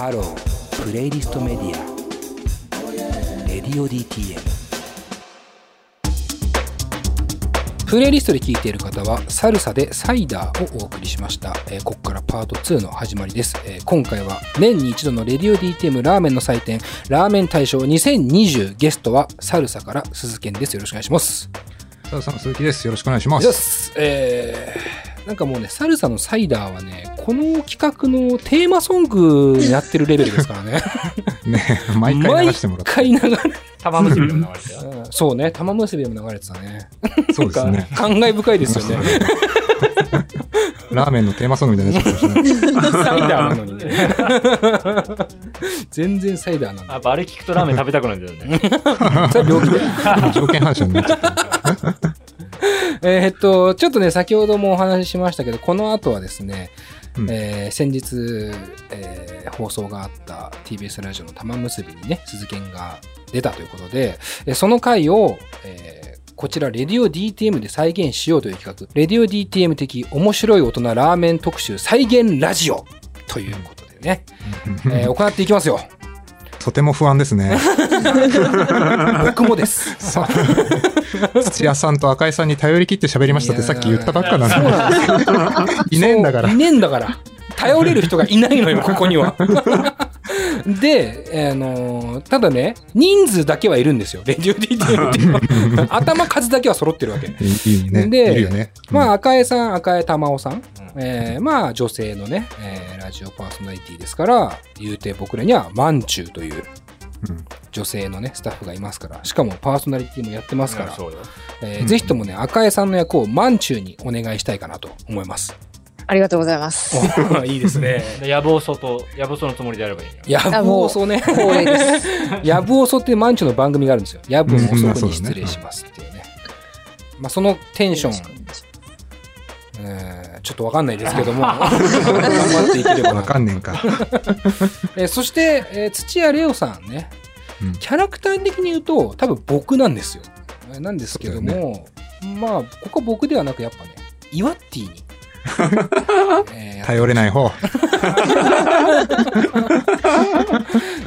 ハロープレイリストメディア。レディオ DTM プレイリストで聴いている方はサルサでサイダーをお送りしました、えーここからパート2の始まりです、えー今回は年に一度のレディオ DTM ラーメンの祭典ラーメン大賞2020ゲストはサルサから鈴健です。よろしくお願いします。さあさん鈴木です。よろしくお願いしま。す。えーなんかもうね、サルサのサイダーはね、この企画のテーマソングになってるレベルですからね。ね、毎回流してもらって。毎回流れ玉結びでも流れてたよ。うんそうね、玉結びでも流れてたね。そうですね。感慨深いですよね。ラーメンのテーマソングみたいになっちゃってましたね。サイダーなのにね。全然サイダーなんだ。やっぱあれ聞くとラーメン食べたくなるんだよね。それは病気で。条件反射になっちゃった。えーっと、ちょっとね、先ほどもお話ししましたけど、この後はですね、うん。えー先日、えー放送があった TBS ラジオの玉結びにね、鈴研が出たということで、えーその回を、えーこちら、レディオ DTM で再現しようという企画、レディオ DTM 的面白い大人ラーメン特集再現ラジオということでね、えー行っていきますよ。とても不安ですね。僕もです。さ土屋さんと赤井さんに頼り切って喋りましたってさっき言ったばっかなんで。いねえんだからいねえんだから。頼れる人がいないのよ、ここには。で、あのーただね、人数だけはいるんですよ。レディオ DTM っていう頭数だけは揃ってるわけ。いいね。で。まあ、赤江さん、赤江玉緒さん。えーまあ、女性のね、えーラジオパーソナリティですから、言うて僕らには、マンチューといううん女性のね、スタッフがいますから、しかもパーソナリティもやってますから。えーぜひともね、赤江さんの役をマンチューにお願いしたいかなと思います。ありがとうございます。おいいですね。で 野望そと、野望そのつもりでやればいいよ。やぶおそね。光栄です。やぶおそっていうマンチュの番組があるんですよ。やぶおそこに失礼しますっていうね。まあそのテンション、えーちょっとわかんないですけども、頑張っていければなわかんねえんか。えーそして、えー土屋レオさんね、うんキャラクター的に言うと多分僕なんですよ。えーなんですけども、まあ、ここは僕ではなくやっぱね、イワッティに。えー頼れない方。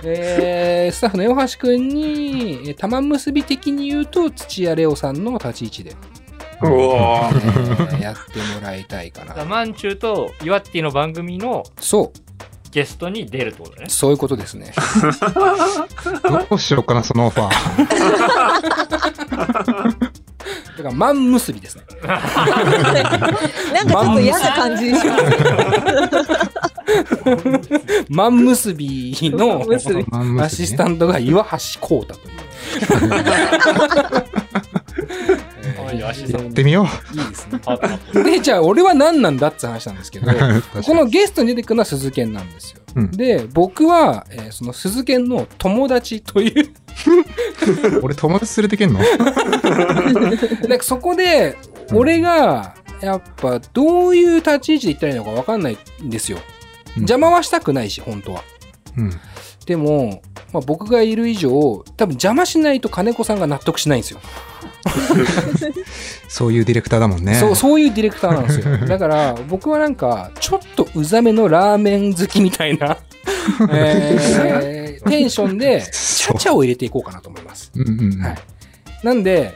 えースタッフの大橋くんに、えー玉結び的に言うと、土屋レオさんの立ち位置で、やってもらいたいかな。マンチューとイワッティの番組のそう、ゲストに出るってことね。そういうことですね。どうしようかな、そのオファー。だから、マン結びですね。なんかちょっと嫌な感じにします。マン結びのアシスンタントが岩橋光太という。いいアシスタンやってみよう。いいですね。で、じゃあ、俺は何なんだって話なんですけど、このゲストに出てくるのは鈴研なんですよ。うんで、僕は、えーその鈴研の友達という、俺友達連れてけんの？なんかそこで、俺が、やっぱ、どういう立ち位置で言ったらいいのか分かんないんですよ。邪魔はしたくないし、本当は。うん。でも、まあ、僕がいる以上、多分邪魔しないと金子さんが納得しないんですよ。そういうディレクターだもんね。そう、そういうディレクターなんですよ。だから、僕はなんか、ちょっとうざめのラーメン好きみたいな、えーテンションで、チャチャを入れていこうかなと思います。うんうんうん。はいなんで、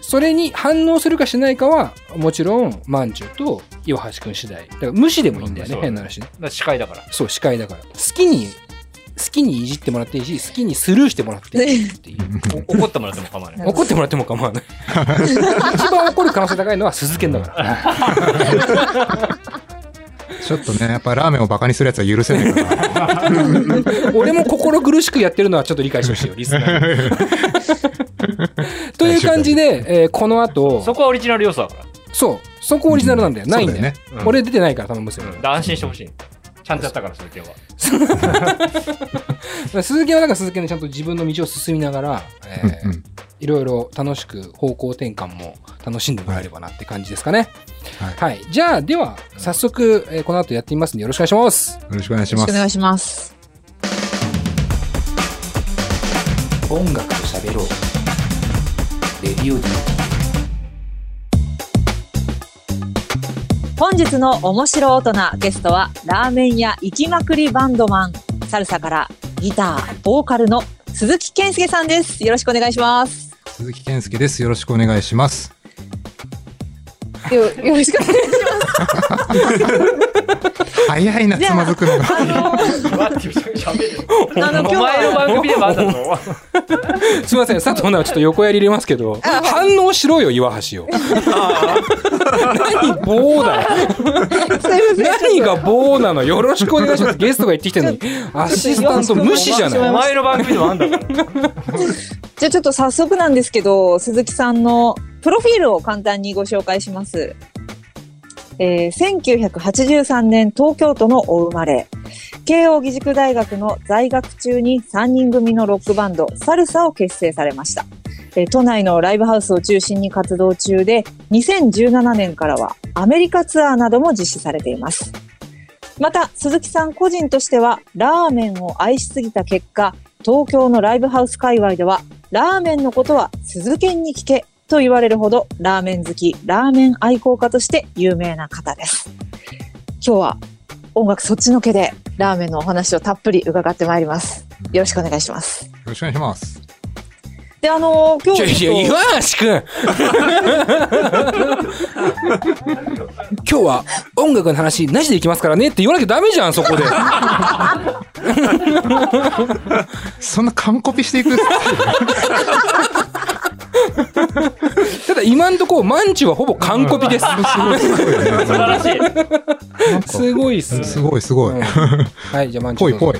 それに反応するかしないかは、もちろん、まんじゅうと岩橋くん次第。だから無視でもいいんだよね、変な話ね。司会だから。そう、司会だから。好きに、好きにいじってもらっていいし、好きにスルーしてもらっていいっていう。お 怒ってもらっても構わない。怒ってもらっても構わない。一番怒る可能性高いのは鈴研だから。ちょっとね、やっぱラーメンをバカにするやつは許せないから。俺も心苦しくやってるのはちょっと理解してほしいよ、リスナーに。という感じで、えーこの後、そこはオリジナル要素だから。そう、そこオリジナルなんだよ。ないんだよ。ね。うん俺出てないから、頼むすよ。安心してほしい。ちゃんとやったから、それ今日は。鈴木はだから鈴木でちゃんと自分の道を進みながら、えーうんうんいろいろ楽しく方向転換も楽しんでもらえればなって感じですかね。はいはい。じゃあ、では、早速、えーこの後やってみますんで、よろしくお願いします。よろしくお願いします。よろしくお願いします。音楽と喋ろう。レディオ D。本日の面白大人ゲストはラーメン屋行きまくりバンドマンサルサからギター、ボーカルの鈴木健介さんです。よろしくお願いします。鈴木健介です。よろしくお願いします。よよろしくお願いし早いな、つまずくのが。あの お前の番は組でもあっ。すみません、佐藤直ちょっと横やり入れますけど、反応しろよ、岩橋を。何棒だよ。何が棒なの？よろしくお願いします。ゲストが言ってきてるのに、アシスタント無視じゃおない。前の番組でもあんだ。じゃあちょっと早速なんですけど、鈴木さんのプロフィールを簡単にご紹介します。えー1983年東京都のお生まれ。慶応義塾大学の在学中に3人組のロックバンドサルサを結成されました。えー都内のライブハウスを中心に活動中で、2017年からはアメリカツアーなども実施されています。また、鈴木さん個人としては、ラーメンを愛しすぎた結果、東京のライブハウス界隈では、ラーメンのことは鈴研に聞けと言われるほど、ラーメン好き、ラーメン愛好家として有名な方です。今日は音楽そっちのけで、ラーメンのお話をたっぷり伺ってまいります。よろしくお願いします。よろしくお願いします。で、あのー今いやいや、日ちょっと岩橋くん今日は音楽の話なしでいきますからねって言わなきゃダメじゃん、そこで。そんな完コピしていく ただ今んとこ、マンチはほぼ完コピです。素晴らしい。すごいっすね。すごいすごい。うんはい、じゃあマンチ。ぽいぽい。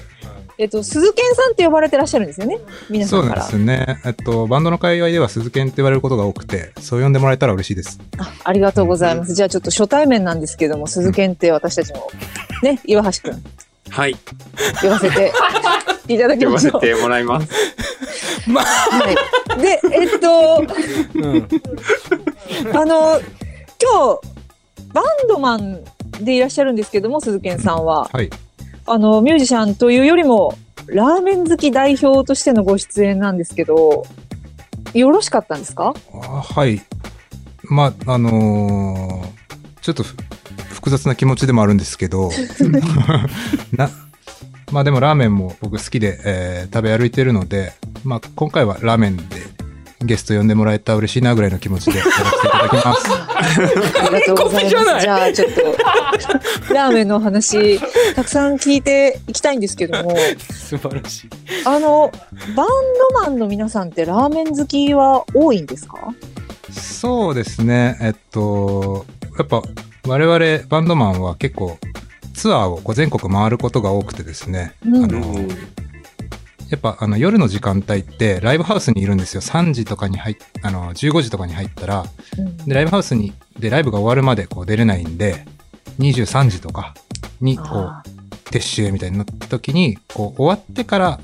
えっと、鈴研さんって呼ばれてらっしゃるんですよね？皆さから。そうんですね。えっと、バンドの界隈では鈴研って言われることが多くて、そう呼んでもらえたら嬉しいです。あありがとうございます。じゃあちょっと初対面なんですけども、鈴研って私たちも、ね、岩橋くん、はい。呼ばせていただき呼ばましょう。せてもらいます。まあ、はい。で、えっと、うん。あの、今日、バンドマンでいらっしゃるんですけども、鈴研さんは。はい。あの、ミュージシャンというよりも、ラーメン好き代表としてのご出演なんですけど、よろしかったんですか？あはい。まあ、あのーちょっとふ複雑な気持ちでもあるんですけど、な、まあでもラーメンも僕好きで、えー食べ歩いてるので、まあ今回はラーメンでゲスト呼んでもらえたら嬉しいなぐらいの気持ちでやらせていただきます。ありがとうございます。じゃあ、ちょっと、ラーメンのお話、たくさん聞いていきたいんですけども、素晴らしい。あの、バンドマンの皆さんってラーメン好きは多いんですか？そうですね。えっと、やっぱ我々バンドマンは結構ツアーをこう全国回ることが多くてですね、うん。あの、やっぱあの夜の時間帯ってライブハウスにいるんですよ。3時とかに入っあの、15時とかに入ったら、うん。で、ライブハウスに、で、ライブが終わるまでこう出れないんで、23時とかにこあう、撤収みたいになった時に、こう終わってから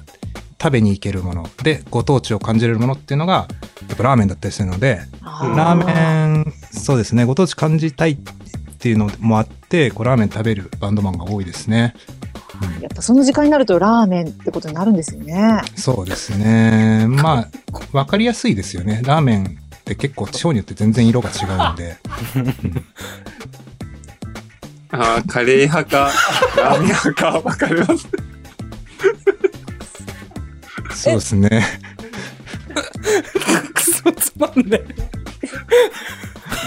食べに行けるもの。で、ご当地を感じれるものっていうのが、やっぱラーメンだったりするので、ー。ラーメン、そうですね、ご当地感じたいっていうのもあって、こうラーメン食べるバンドマンが多いですね。やっぱその時間になるとラーメンってことになるんですよね。そうですね。まあ、わかりやすいですよね。ラーメンって結構地方によって全然色が違うんで。あーカレー派か、ラーメン派か、わかります。そうですね。くそつまんねあ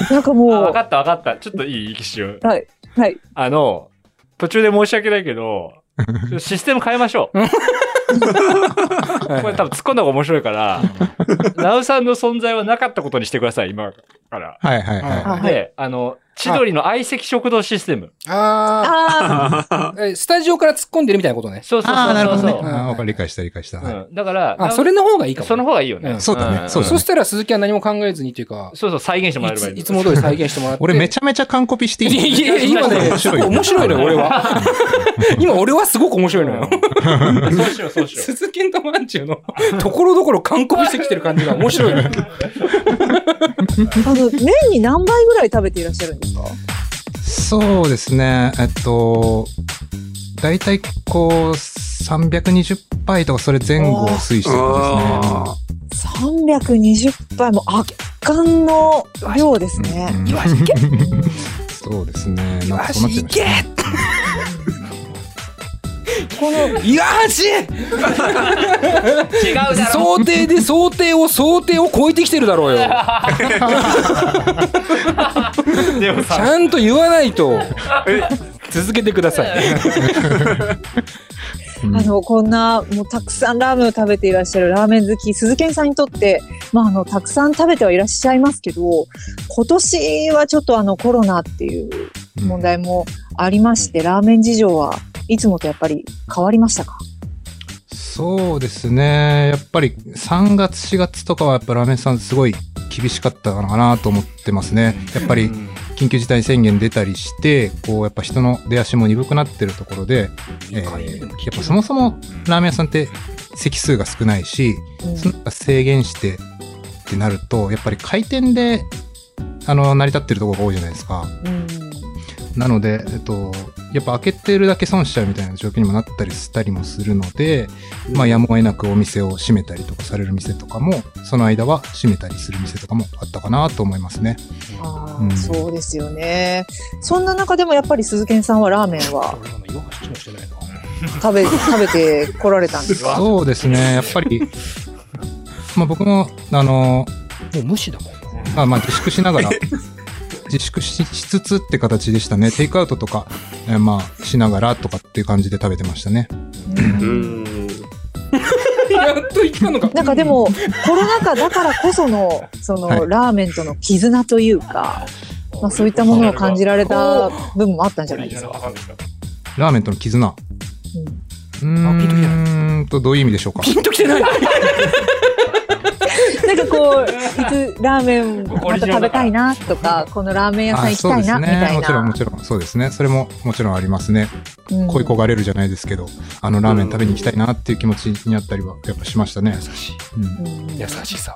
なんかもわかったわかった。ちょっといい一瞬。う、はい、はい。あの、途中で申し訳ないけど、システム変えましょう。これ多分突っ込んだ方が面白いから、ナウさんの存在はなかったことにしてください、今から。はいはいははいで、あの、千鳥の相席食堂システム。ああスタジオから突っ込んでるみたいなことね。そうそうああ、なるほどね。理解した理解した。はいうん、だから、あ、それの方がいいかもね。その方がいいよね。うんそうだねんそうそしたら鈴木は何も考えずにっていうか、そうそう、再現してもらえいればいい。ついつも通り再現してもらって。俺めちゃめちゃ完コピしていいいやいや、今ね、面白いよ面白いのよ、俺は。今、俺はすごく面白いのよ。そうしよう、そうしよう。鈴木とまんちゅうの、ところどころ完コピしてきてる感じが面白いのよ。あの、年に何杯ぐらい食べていらっしゃるんですかそうですね。えっと、大体こう、320杯とかそれ前後を推移してるあんですね。320杯も圧巻の量ですね。うんよし、いけそうですね。なんかよし、そうなっちゃいしたねこの、岩橋違うだろ想定で想定を想定を超えてきてるだろうよ。ちでもさ、ゃんと言わないと。続けてください。あの、こんな、もうたくさんラーメンを食べていらっしゃるラーメン好き、鈴健さんにとって、まあ、あの、たくさん食べてはいらっしゃいますけど、今年はちょっとあの、コロナっていう問題もありまして、ラーメン事情はいつもとやっぱり変わりましたか？そうですね。やっぱり3月4月とかはやっぱラーメン屋さんすごい厳しかったのかなと思ってますね。やっぱり緊急事態宣言出たりして、こうやっぱ人の出足も鈍くなってるところで、えーやっぱそもそもラーメン屋さんって席数が少ないし、制限してってなると、やっぱり回転であの成り立ってるところが多いじゃないですか。うんなので、えっと、やっぱ開けてるだけ損しちゃうみたいな状況にもなったりしたりもするので、まあやむを得なくお店を閉めたりとかされる店とかも、その間は閉めたりする店とかもあったかなと思いますね。あーうんそうですよね。そんな中でもやっぱり鈴健さんはラーメンは。食べ、食べて来られたんですか？そうですね、やっぱり、まあ僕も、あの、もう無視だもん。まあまあ自粛しながら、自粛ししつつって形でしたね。テイクアウトとか、えーまあしながらとかっていう感じで食べてましたね。うんうん。やっと言ったのか。なんかでも、コロナ禍だからこその、その、はいラーメンとの絆というか、まあそういったものを感じられた部分もあったんじゃないですか。ラーメンとの絆。うーあピンときてんと、どういう意味でしょうか？ピンときてない。なんかこう、いつラーメンまた食べたいなとか、このラーメン屋さん行きたいなみたいもちろんもな。ちろんそうですねそれももちろんありますねうん恋焦がれるじゃないですけどあのラーメン食べに行きたいなっていう気持ちになったりはやっぱしましたね優しい。うんうん優しさ。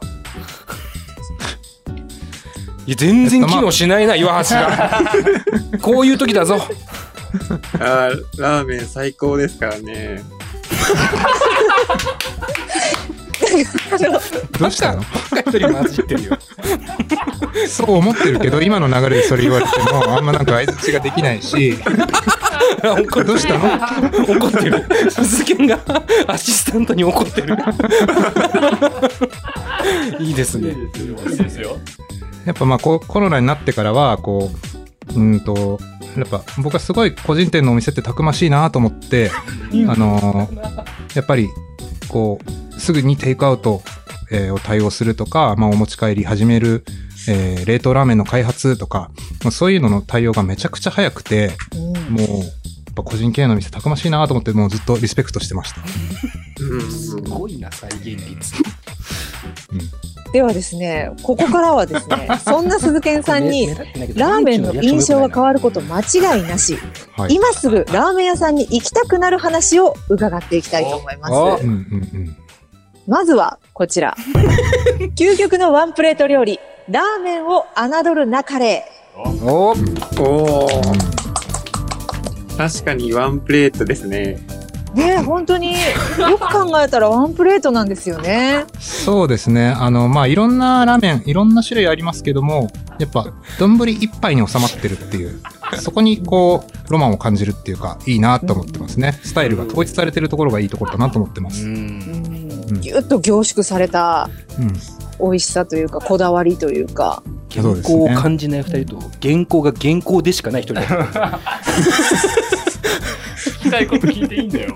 いや、全然機能しないな、岩橋が。こういう時だぞ。あーラーメン最高ですからね。どうしたの？一人混じってるよ。そう思ってるけど今の流れでそれ言われてもあんまなんか相槌ができないしどうしたの？怒ってる。鈴木がアシスタントに怒ってる。いいですね。ですよ。やっぱまあこうコロナになってからはこううんとやっぱ僕はすごい個人店のお店ってたくましいなと思って、あのーやっぱりこうすぐにテイクアウト、えーを対応するとか、まあ、お持ち帰り始める、えー冷凍ラーメンの開発とか、まあ、そういうのの対応がめちゃくちゃ早くてうんもうやっぱ個人経営の店たくましいなと思ってもうずっとリスペクトしてました。うんすごいな、再現率。ではですね、ここからはですね、そんな鈴健さんに、ラーメンの印象が変わること間違いなし、はい。今すぐラーメン屋さんに行きたくなる話を伺っていきたいと思いまおすうん。うんうん。まずはこちら。究極のワンプレート料理、ラーメンを侮るなかれ。おおー。確かにワンプレートですね。ねえ本当によく考えたらワンプレートなんですよね。そうですね。あの、まあ、いろんなラーメン、いろんな種類ありますけども、やっぱ、丼一杯に収まってるっていう、そこにこう、ロマンを感じるっていうか、いいなと思ってますね。スタイルが統一されてるところがいいところだなと思ってます。うんぎゅっと凝縮されたうん。美味しさというか、こだわりというか。原稿を感じない二人と、原稿が原稿でしかない一人だ。聞きたいこと聞いていいんだよ。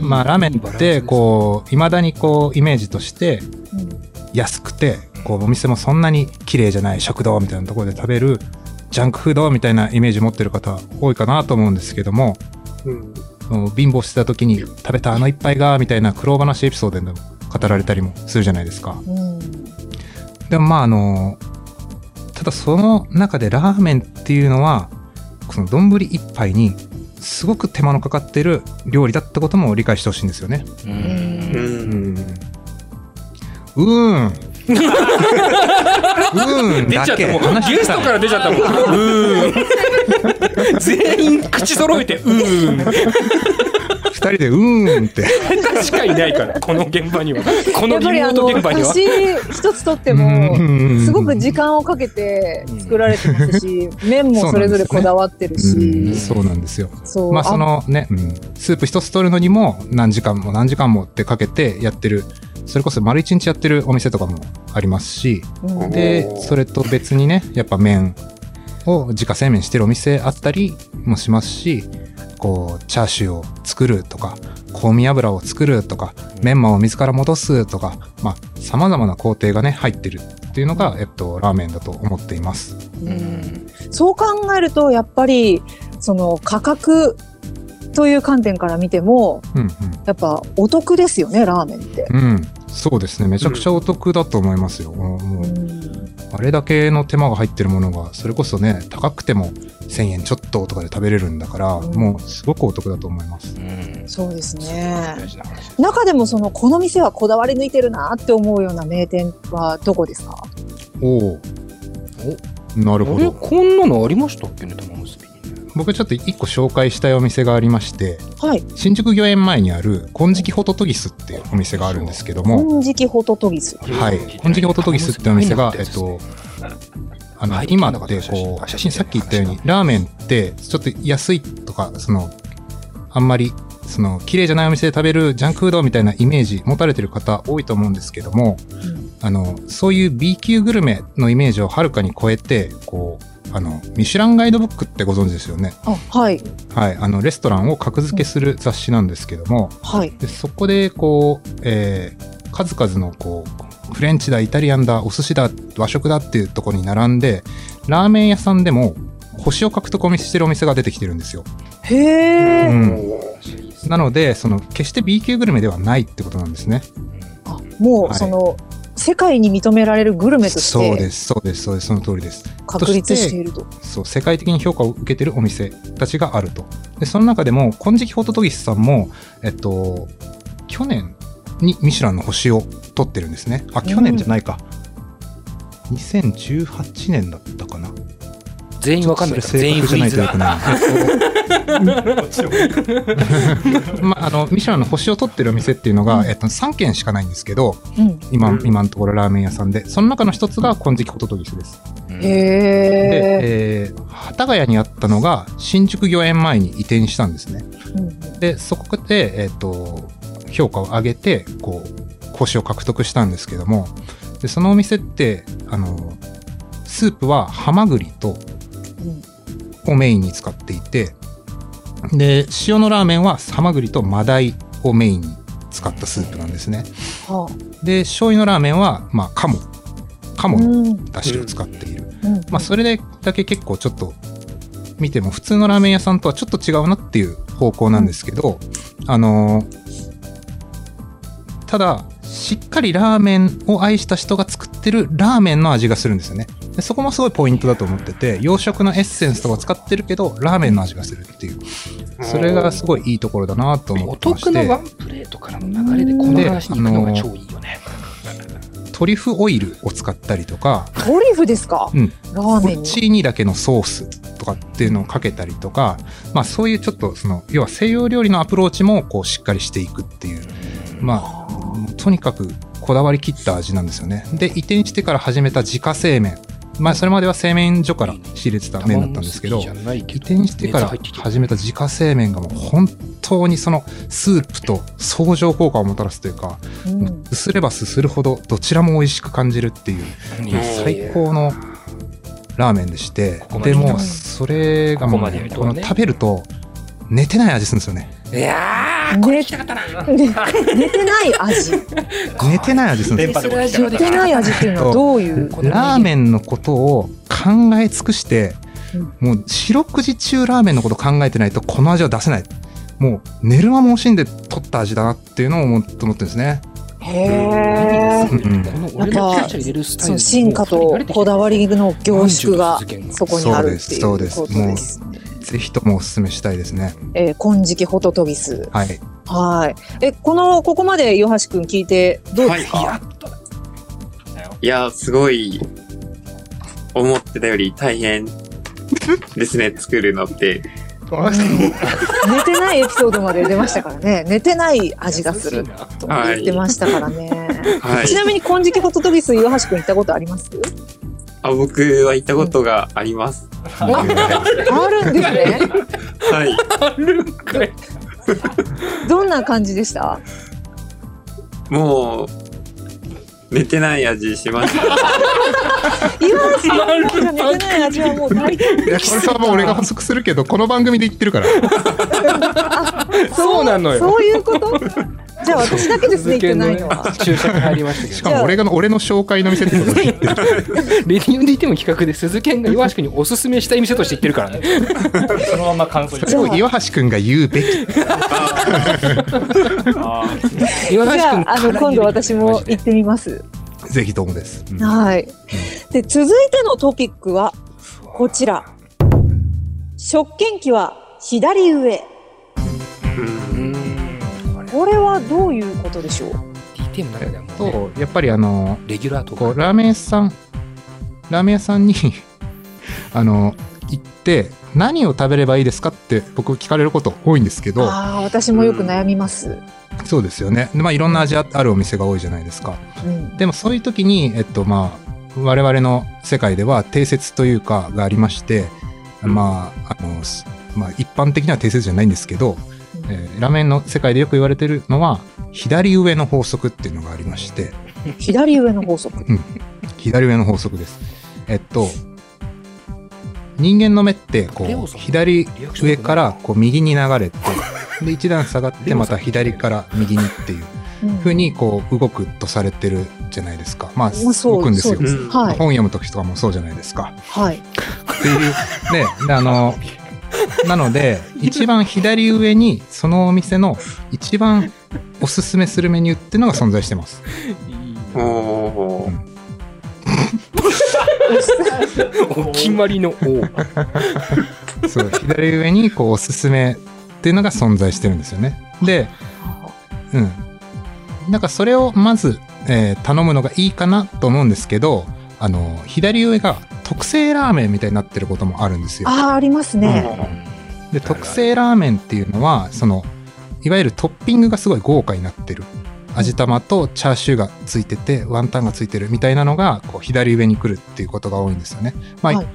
まあ、ラーメンって、こう、未だにこう、イメージとして、安くて、こう、お店もそんなに綺麗じゃない食堂みたいなところで食べる、ジャンクフードみたいなイメージ持ってる方多いかなと思うんですけども、うん。その貧乏してた時に食べたあの一杯がみたいな苦労話エピソードでも語られたりもするじゃないですか。うんでもまああのただその中でラーメンっていうのはその丼一杯にすごく手間のかかってる料理だってことも理解してほしいんですよね。う。うんうん。出ちゃったもん。だけ話ゲストから出ちゃったもん。うーん。全員口揃えて、うーん。二二人で、うーんって。しかいないから、この現場には。このやっぱりあリモートの、現場には。橋一つとっても、すごく時間間をかけて作られてますし、麺もそれぞれこだわってるし、そうなんですよ。まあそのね、うんスープ一つ取るのにも何時間も何時間もってかけてやってる、それこそ丸一日やってるお店とかもありますし、あ、うんで、それと別にね、やっぱ麺を自家製麺してるお店あったりもしますし、こう、チャーシューを作るとか、香味油を作るとか、メンマを水から戻すとか、まあ、様々な工程がね、入ってるっていうのが、えっと、ラーメンだと思っています。うんそう考えると、やっぱり、その価格という観点から見ても、うんやっぱお得ですよね、ラーメンって。うん。うん。そうですね。めちゃくちゃお得だと思いますよ。もうもうあれだけの手間が入ってるものが、それこそね、高くても1000円ちょっととかで食べれるんだから、うんもうすごくお得だと思います。うんそうですね。大事な話中でもその、この店はこだわり抜いてるなって思うような名店はどこですか？おお。なるほあれど。こんなのありましたっけね、玉結びにね。僕ちょっと一個紹介したいお店がありまして、はい。新宿御苑前にある金色ホトトギスっていうお店があるんですけども、金色ホトトギス。はい。金色ホトトギスっていうお店が、えっと、あのはい、今ってこう、あ写真さっき言ったように、ラーメンってちょっと安いとか、その、あんまり、その、綺麗じゃないお店で食べるジャンクフードみたいなイメージ持たれてる方多いと思うんですけども、あの、そういう B 級グルメのイメージをはるかに超えて、こう、あの、ミシュランガイドブックってご存知ですよね？あ、はい。はい。あの、レストランを格付けする雑誌なんですけども、はい。でそこで、こう、えー数々の、こう、フレンチだ、イタリアンだ、お寿司だ、和食だっていうところに並んで、ラーメン屋さんでも、星を獲得してるお店が出てきてるんですよ。へうえ。ん。なので、その、決して B 級グルメではないってことなんですね。あもう、はいその、世界に認められるグルメとしてそうです、そうです、そうです、その通りです。確立していると。そう、世界的に評価を受けてるお店たちがあると。で、その中でも、金色ホトトギスさんも、えっと、去年にミシュランの星を取ってるんですね。あ、去年じゃないか。2018年だったかな。全員わかんないそれ正確じゃないとよくない。まあ、あの、ミシュランの星を取ってるお店っていうのが、うんえっと、3軒しかないんですけど、うん。今、うん今のところラーメン屋さんで、その中の一つが金色ホトトギスです。うんで、へえ。えー、幡ヶ谷にあったのが、新宿御苑前に移転したんですね。うんで、そこで、えっ、と、評価を上げて、こう、星を獲得したんですけども、で、そのお店って、あの、スープはハマグリと、をメインに使っていて、で、塩のラーメンはハマグリとマダイをメインに使ったスープなんですね。はで、醤油のラーメンは、まあ、カモ。カあ。モのうん。出汁を使っている。うんまあ、それでだけ結構ちょっと見ても普通のラーメン屋さんとはちょっと違うなっていう方向なんですけど、あのーただ、しっかりラーメンを愛した人が作ってるラーメンの味がするんですよね。でそこもすごいポイントだと思ってて、洋食のエッセンスとか使ってるけど、ラーメンの味がするっていう。それがすごいいいところだなと思おってまして。得なワンプレートからの流れでこの話に行くのが超いいよね。トリュフオイルを使ったりとか、トリュフですか？うん、ラーメンに。チーニだけのソースとかっていうのをかけたりとか、まあそういうちょっとその、要は西洋料理のアプローチもこうしっかりしていくっていう、まあ、とにかくこだわりきった味なんですよね。で、移転してから始めた自家製麺。まあそれまでは製麺所から仕入れてた麺だったんですけど、移転してから始めた自家製麺がもう本当にそのスープと相乗効果をもたらすというか、うん。すすればすするほどどちらも美味しく感じるっていう、うん。最高のラーメンでしてでもそれがもう、この食べると寝てない味するんですよね。いやー、これ聞きたかったな。ね寝てない味。寝てない味するんですよ。それラジオで寝てない味っていうのはどういう。このラーメンのことを考え尽くして、うんもう四六時中ラーメンのこと考えてないとこの味は出せない。もう寝る間も惜しんで取った味だなっていうのを思って思ってるんですね。へえ。うんうんこの俺のちゃちゃ入れるスタイルそう進化とこだわりの凝縮がそこにあるっていうそうことですそうでですす。ぜひともお勧めしたいですね。えー、金色ホトトギス。はい。はい。え、この、ここまで岩橋くん聞いてどうですか、はいいや、すごい、思ってたより大変ですね、作るのって。寝てないエピソードまで出ましたからね。寝てない味がすると言ってましたからね。はいち。なみに金色ホトトギス岩橋くん行ったことあります？あ僕は行ったことがあります。あるんですね？はい。あるんかい。どんな感じでした？もう、寝てない味しました。岩橋くんが寝てない味はもう大体いや、これはもう俺が補足するけど、この番組で言ってるから。そうなのよそういうこと？じゃあ私だけですね、行ってないのは。注釈入りましたけどしかも俺がの、俺の紹介の店ってことで言ってる。レディオ DTM 企画で鈴研が岩橋君におすすめしたい店として言ってるからね。そのまま感想それを岩橋くんが言うべき。あ岩橋君じゃあ、あの、今度私も行ってみます。ぜひともです。うんはい。で、続いてのトピックは、こちら。食券機は左上。うんこれはどういうことでしょう？DTM の中ではもう、やっぱりあの、レギュラーとこう、ラーメン屋さん、ラーメン屋さんに、あの、行って、何を食べればいいですかって僕聞かれること多いんですけど、ああ、私もよく悩みます。そうですよね。でまあ、いろんな味ああるお店が多いじゃないですか。うん。でもそういう時に、えっとまあ、我々の世界では定説というかがありまして、まあ、あの、すまあ、一般的には定説じゃないんですけど、えーラーメンの世界でよく言われてるのは、左上の法則っていうのがありまして、左上の法則。左上の法則です。えっと、人間の目って、こう、左上からこう右に流れて、で、一段下がって、また左から右にっていううん風に、こう、動くとされてるじゃないですか。まあ、動くんですよ。本読む時とかもそうじゃないですか。はい。っていう。で、であの、なので、一番左上に、そのお店の一番おすすめするメニューっていうのが存在してます。おー お決まりのお そう、左上に、こう、おすすめっていうのが存在してるんですよね。で、うん。なんかそれをまず、えー頼むのがいいかなと思うんですけど、あの、左上が特製ラーメンみたいになってることもあるんですよ。ああ、ありますね。で、特製ラーメンっていうのは、その、いわゆるトッピングがすごい豪華になってる。味玉とチャーシューがついてて、ワンタンがついてるみたいなのが、こう、左上に来るっていうことが多いんですよね。まあ、はい。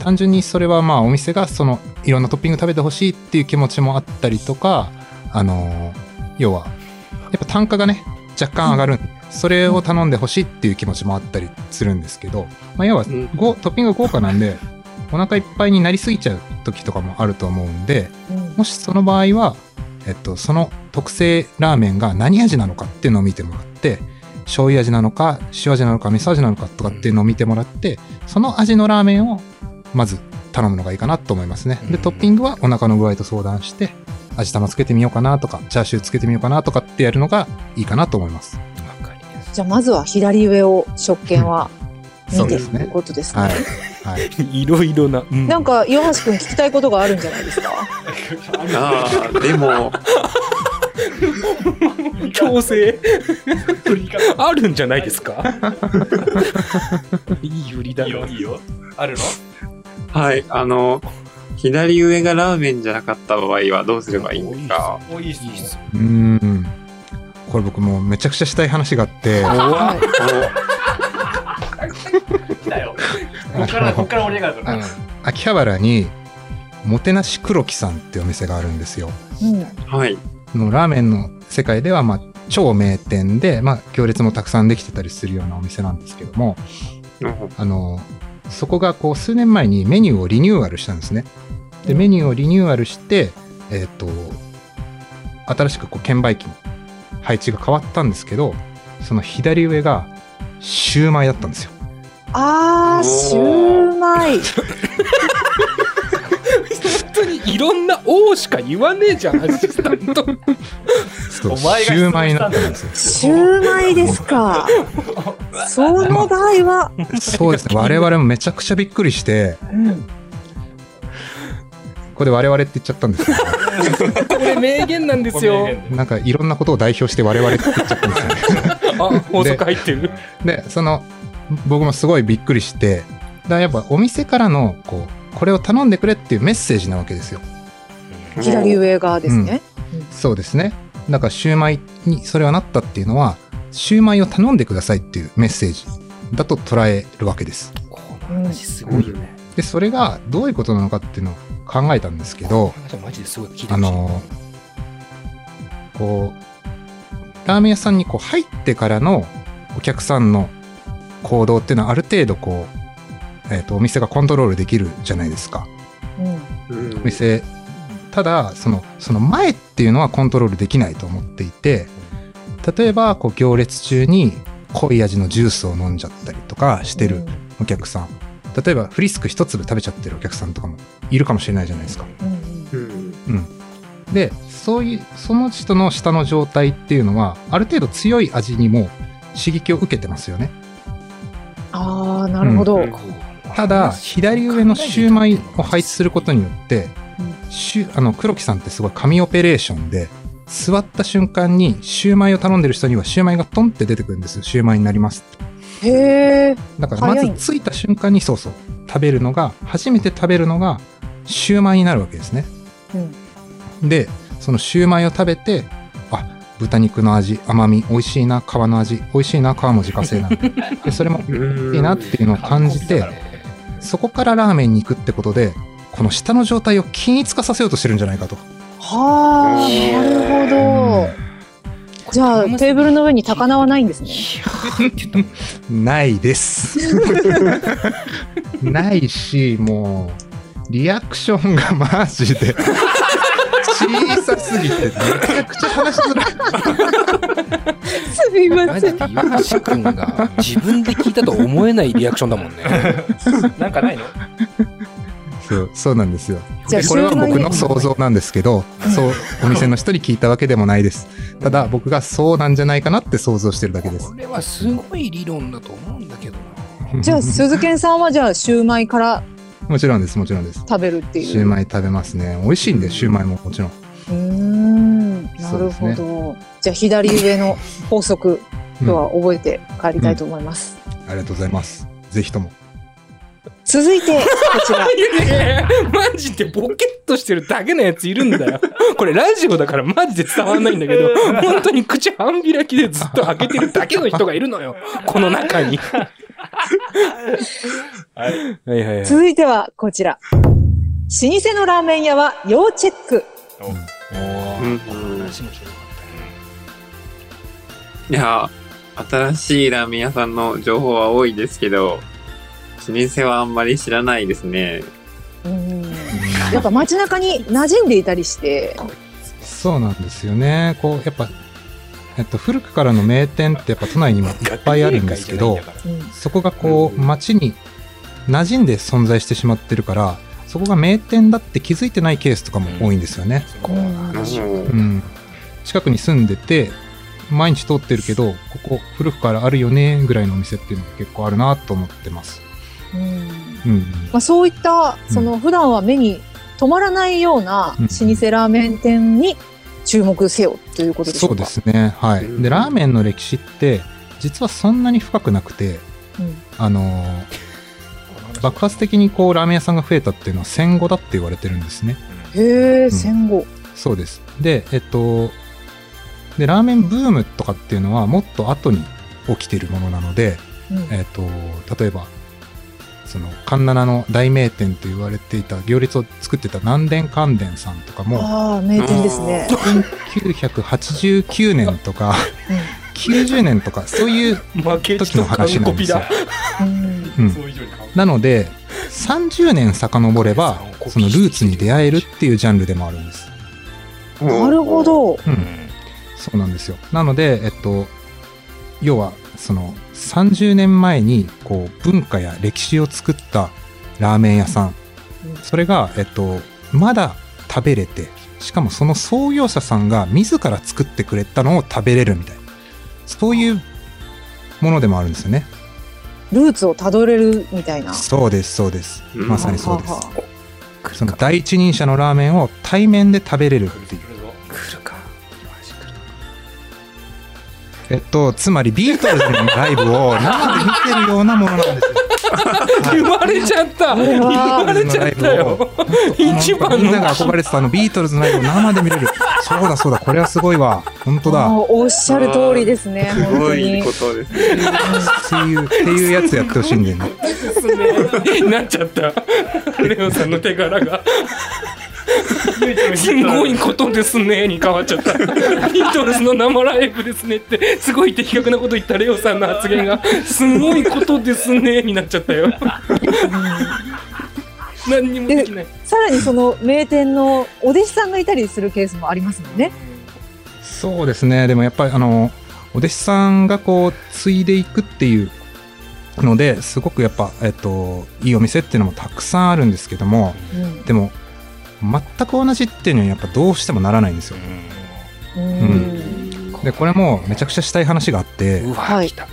単純にそれはまあ、お店がその、いろんなトッピング食べてほしいっていう気持ちもあったりとか、あのー要は、やっぱ単価がね、若干上がるそれを頼んでほしいっていう気持ちもあったりするんですけど、まあ、要は、うん。ごトッピングが豪華なんで、お腹いっぱいになりすぎちゃう時とかもあると思うんで、うん。もしその場合は、えっと、その特製ラーメンが何味なのかっていうのを見てもらって、醤油味なのか、塩味なのか、味噌味なのかとかっていうのを見てもらって、その味のラーメンをまず頼むのがいいかなと思いますね。で、うんトッピングはお腹の具合と相談して、味玉つけてみようかなとか、チャーシューつけてみようかなとかってやるのがいいかなと思います。じゃあ、まずは左上を食券は見てとそうですねいうことですね。はい。はい。い。いろいろな。うんなんか、岩橋くん聞きたいことがあるんじゃないですか？ああ、でも、強制あるんじゃないですか？いい売りだな。いいよ、いいよ。あるの？はい、あの、左上がラーメンじゃなかった場合はどうすればいいんですか？おいいっすいいっすうーん。これ僕もうめちゃくちゃしたい話があって、はい。だ よ。こっから、こっから盛り上がるかうら。秋葉原に、もてなし黒木さんっていうお店があるんですよ。うん。はい。のラーメンの世界では、まあ、超名店で、まあ、行列もたくさんできてたりするようなお店なんですけども、あの、そこがこう数年前にメニューをリニューアルしたんですね。で、メニューをリニューアルして、えっ、と、新しくこう券売機の配置が変わったんですけど、その左上がシューマイだったんですよ。あー、シューマイ。本当にいろんな「お」しか言わねえじゃんアシスタントそうお前がシューマイになったんですよ。シューマイですか。その場合は、そうですね。我々もめちゃくちゃびっくりして、うん、ここで我々って言っちゃったんですけど、これ名言なんですよなんかいろんなことを代表して我々って言っちゃったんですよね。あ法則入ってるで、その、僕もすごいびっくりして、だやっぱお店からの、こう、これを頼んでくれっていうメッセージなわけですよ。左上側ですね。そうですね。だからシューマイにそれはなったっていうのは、シューマイを頼んでくださいっていうメッセージだと捉えるわけです。この話すごいよね。で、それがどういうことなのかっていうのを考えたんですけどこ、の話はマジですごい聞いてほしいあの、こう、ラーメン屋さんにこう入ってからのお客さんの行動っていうのはある程度こう、えっ、と、お店がコントロールできるじゃないですか。うんお店、ただ、その、その前っていうのはコントロールできないと思っていて、例えば、こう、行列中に濃い味のジュースを飲んじゃったりとかしてるお客さん。例えば、フリスク一粒食べちゃってるお客さんとかもいるかもしれないじゃないですか。うんうんうん。で、そういう、その人の下の状態っていうのは、ある程度強い味にも刺激を受けてますよね。ああ、なるほど。うんただ、左上のシューマイを配置することによって、シュあの、黒木さんってすごい紙オペレーションで、座った瞬間にシューマイを頼んでる人にはシューマイがトンって出てくるんです。シューマイになりますって。へえ。だからまず着いた瞬間にそうそう、食べるのが、初めて食べるのがシューマイになるわけですね。うんで、そのシューマイを食べて、あ、豚肉の味、甘み、美味しいな、皮の味、美味しいな、皮も自家製なんで。で、それもうんいいなっていうのを感じて、そこからラーメンに行くってことで、この下の状態を均一化させようとしてるんじゃないかと。はあ、なるほど。じゃあ、テーブルの上に高菜はないんですね。ないです。ないし、もう、リアクションがマジで、小さすぎて、めちゃくちゃ話しづらい。すみません。岩橋君が自分で聞いたと思えないリアクションだもんね。なんかないの？そう、そうなんですよ。じゃあでこれは僕の想像なんですけど、そう、お店の人に聞いたわけでもないです。ただ、僕がそうなんじゃないかなって想像してるだけですこ。れはすごい理論だと思うんだけどな。じゃあ、鈴賢さんはじゃあ、シューマイからもちろんです、もちろんです。食べるっていう。シューマイ食べますね。美味しいんで、シューマイももちろん。うーん、なるほど。じゃあ、左上の法則、今日は覚えて帰りたいと思います。ありがとうございます。ぜひとも。続いて、こちら。いやいやマジでボケっとしてるだけのやついるんだよ。これラジオだからマジで伝わんないんだけど、本当に口半開きでずっと開けてるだけの人がいるのよ。この中に。はいはいはい。続いてはこちら。老舗のラーメン屋は要チェック。おうーんいや、新しいラーメン屋さんの情報は多いですけど、老舗はあんまり知らないですね。うんやっぱ街中に馴染んでいたりして。そうなんですよね。こう、やっぱ、えっと、古くからの名店ってやっぱ都内にもいっぱいあるんですけど、うんそこがこう、うん街に馴染んで存在してしまってるから、そこが名店だって気づいてないケースとかも多いんですよね。うん。近くに住んでて、毎日通ってるけど、ここ古くからあるよね、ぐらいのお店っていうのが結構あるなと思ってます。うんうん。まあ、そういった、その普段は目に止まらないようなうん老舗ラーメン店に注目せよということでしょそう。ですね。はい。うんで、ラーメンの歴史って、実はそんなに深くなくて、うんあのー爆発的にこうラーメン屋さんが増えたっていうのは戦後だって言われてるんですね。へえ、ん戦後。そうです。で、えっと、で、ラーメンブームとかっていうのはもっと後に起きてるものなので、うんえっと、例えば、その、環七の大名店と言われていた行列を作ってた南伝関伝さんとかも、ああ、名店ですね。1989年とか、90年とか、そういう時の話なんですよ。うんなので、30年遡れば、そのルーツに出会えるっていうジャンルでもあるんです。なるほど。うん。そうなんですよ。なので、えっと、要は、その、30年前に、こう、文化や歴史を作ったラーメン屋さん。それが、えっと、まだ食べれて、しかもその創業者さんが自ら作ってくれたのを食べれるみたいな。そういうものでもあるんですよね。ルーツをたどれるみたいな。そうです、そうです。うんまさにそうですは。ははその第一人者のラーメンを対面で食べれるっていう。えっと、つまりビートルズのライブを生で見てるようなものなんですよ。言われちゃった言はわれちゃったよ一番のみんなが憧れてたあのビートルズのライブを生で見れる。そうだそうだ、これはすごいわ。本当だ。おっしゃる通りですね、すごいこ。とですね。っていう、っていうやつやってほしいんだよねなっちゃったレオさんの手柄が すごいことですねに変わっちゃった ビートルズの生ライブですねってすごい的確なこと言ったレオさんの発言がすごいことですねになっちゃったよ 何にもできないさらにその名店のお弟子さんがいたりするケースもありますもんね。そうですね。でもやっぱりあの、お弟子さんがこう、継いでいくっていうので、すごくやっぱ、えっと、いいお店っていうのもたくさんあるんですけども、うんでも、全く同じっていうのにやっぱどうしてもならないんですよ。うん。で、これもめちゃくちゃしたい話があって、うわ、はい。来た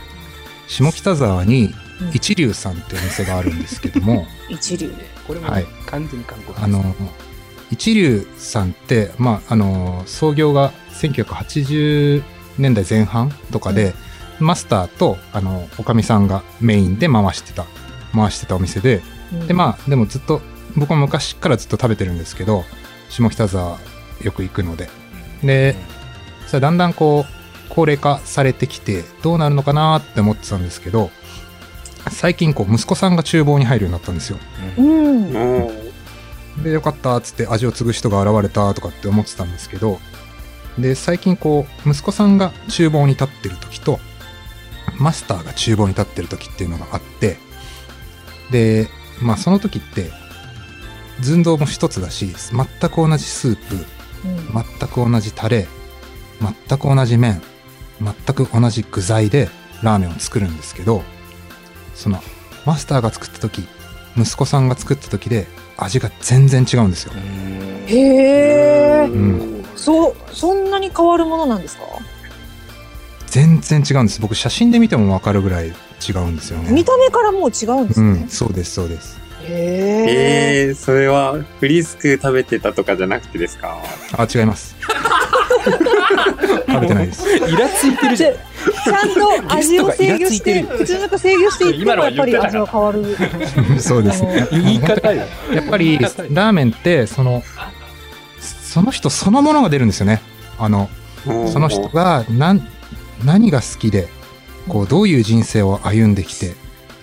下北沢にうん。一流さんっていうお店があるんですけども、一流。これもはい。完全にあの、一流さんって、まあ、あの、創業が1980年代前半とかで、マスターと、あの、おかみさんがメインで回してた、回してたお店で、で、まあ、でもずっと、僕も昔からずっと食べてるんですけど、下北沢よく行くので。で、それだんだんこう、高齢化されてきて、どうなるのかなって思ってたんですけど、最近こう、息子さんが厨房に入るようになったんですよ。うん。もで、よかったっつって味を継ぐ人が現れたとかって思ってたんですけど、で、最近こう、息子さんが厨房に立ってる時と、マスターが厨房に立ってる時っていうのがあって、で、まあその時って、寸胴も一つだし、全く同じスープ、うん全く同じタレ、全く同じ麺、全く同じ具材でラーメンを作るんですけど、そのマスターが作った時、息子さんが作った時で味が全然違うんですよ。へえ。んそう、そんなに変わるものなんですか？全然違うんです。僕写真で見てもわかるぐらい違うんですよね。見た目からもう違うんですうん、ね。そうです、そうです。へえ。えー、それはフリスク食べてたとかじゃなくてですか？あ、違います。食べてないです。イラついてるじゃんでちゃんと味を制御して、普通なんか制御していっても今のはやっぱり味は変わる。そうです。言い方よやっぱり、ラーメンって、その、その人そのものが出るんですよね。あの、その人が何何が好きでこうどういう人生を歩んできて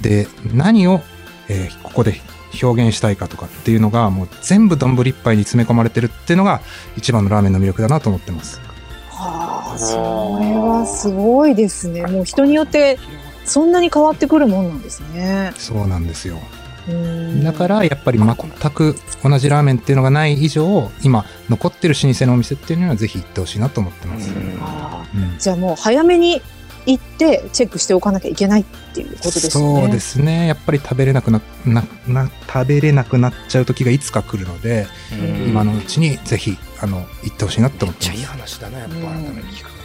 で何を、えーここで表現したいかとかっていうのがもう全部丼いっぱいに詰め込まれてるっていうのが一番のラーメンの魅力だなと思ってます。はあ、それはすごいですね。もう人によってそんなに変わってくるもんなんですね。そうなんですよ。うんだからやっぱり全く同じラーメンっていうのがない以上今残ってる老舗のお店っていうのはぜひ行ってほしいなと思ってます。うんじゃあもう早めに行ってチェックしておかなきゃいけないっていうことですよね。そうですね。やっぱり食べれなくな、な、な、食べれなくなっちゃう時がいつか来るので、今のうちにぜひ、あの、行ってほしいなと思ってますめっちゃいい。話だなやっぱ改めて聞くとな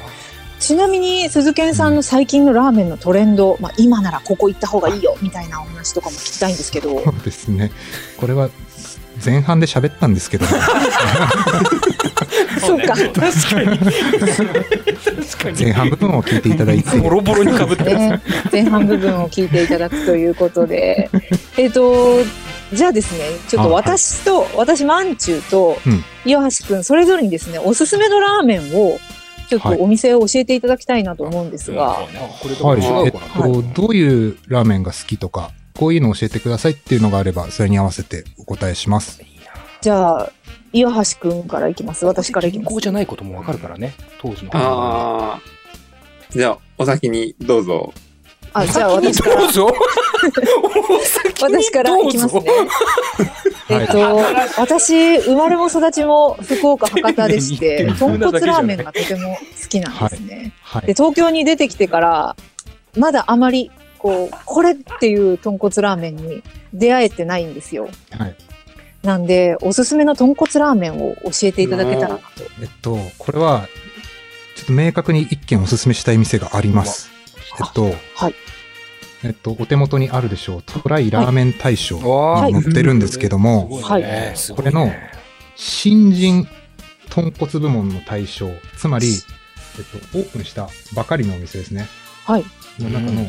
ちなみに鈴賢さんの最近のラーメンのトレンド、まあ、今ならここ行った方がいいよみたいなお話とかも聞きたいんですけどそうですね。これは前半で喋ったんですけど、そうか、確かに。前半部分を聞いていただいて、ボロボロにかぶってます。ね、前半部分を聞いていただくということで。えっとじゃあですねちょっとあはい。私と、私まんちゅうとうん。岩橋くんそれぞれにですねおすすめのラーメンをちょっとはい。お店を教えていただきたいなと思うんですが、これともはい、えっと、どういうラーメンが好きとか、こういうのを教えてくださいっていうのがあれば、それに合わせてお答えします。じゃあ岩橋くんからいきます私からいきます健康じゃないこともわかるからね当時のああ。じゃあ、お先にどうぞ。あじゃあ私からどうぞ お先に私からいきますねどうぞ。えっと、私、生まれも育ちも福岡博多でして、ね豚骨ラーメンがとても好きなんですね。はいで、。東京に出てきてから、まだあまり、こう、これっていう豚骨ラーメンに出会えてないんですよ。はい。なんで、おすすめの豚骨ラーメンを教えていただけたらなと。えっと、これは、ちょっと明確に一軒おすすめしたい店があります。えっと、はい。えっと、お手元にあるでしょう。トライラーメン大賞わに載ってるんですけども、はいこれの新人豚骨部門の大賞、つまり、えっと、オープンしたばかりのお店ですね。はい。の中の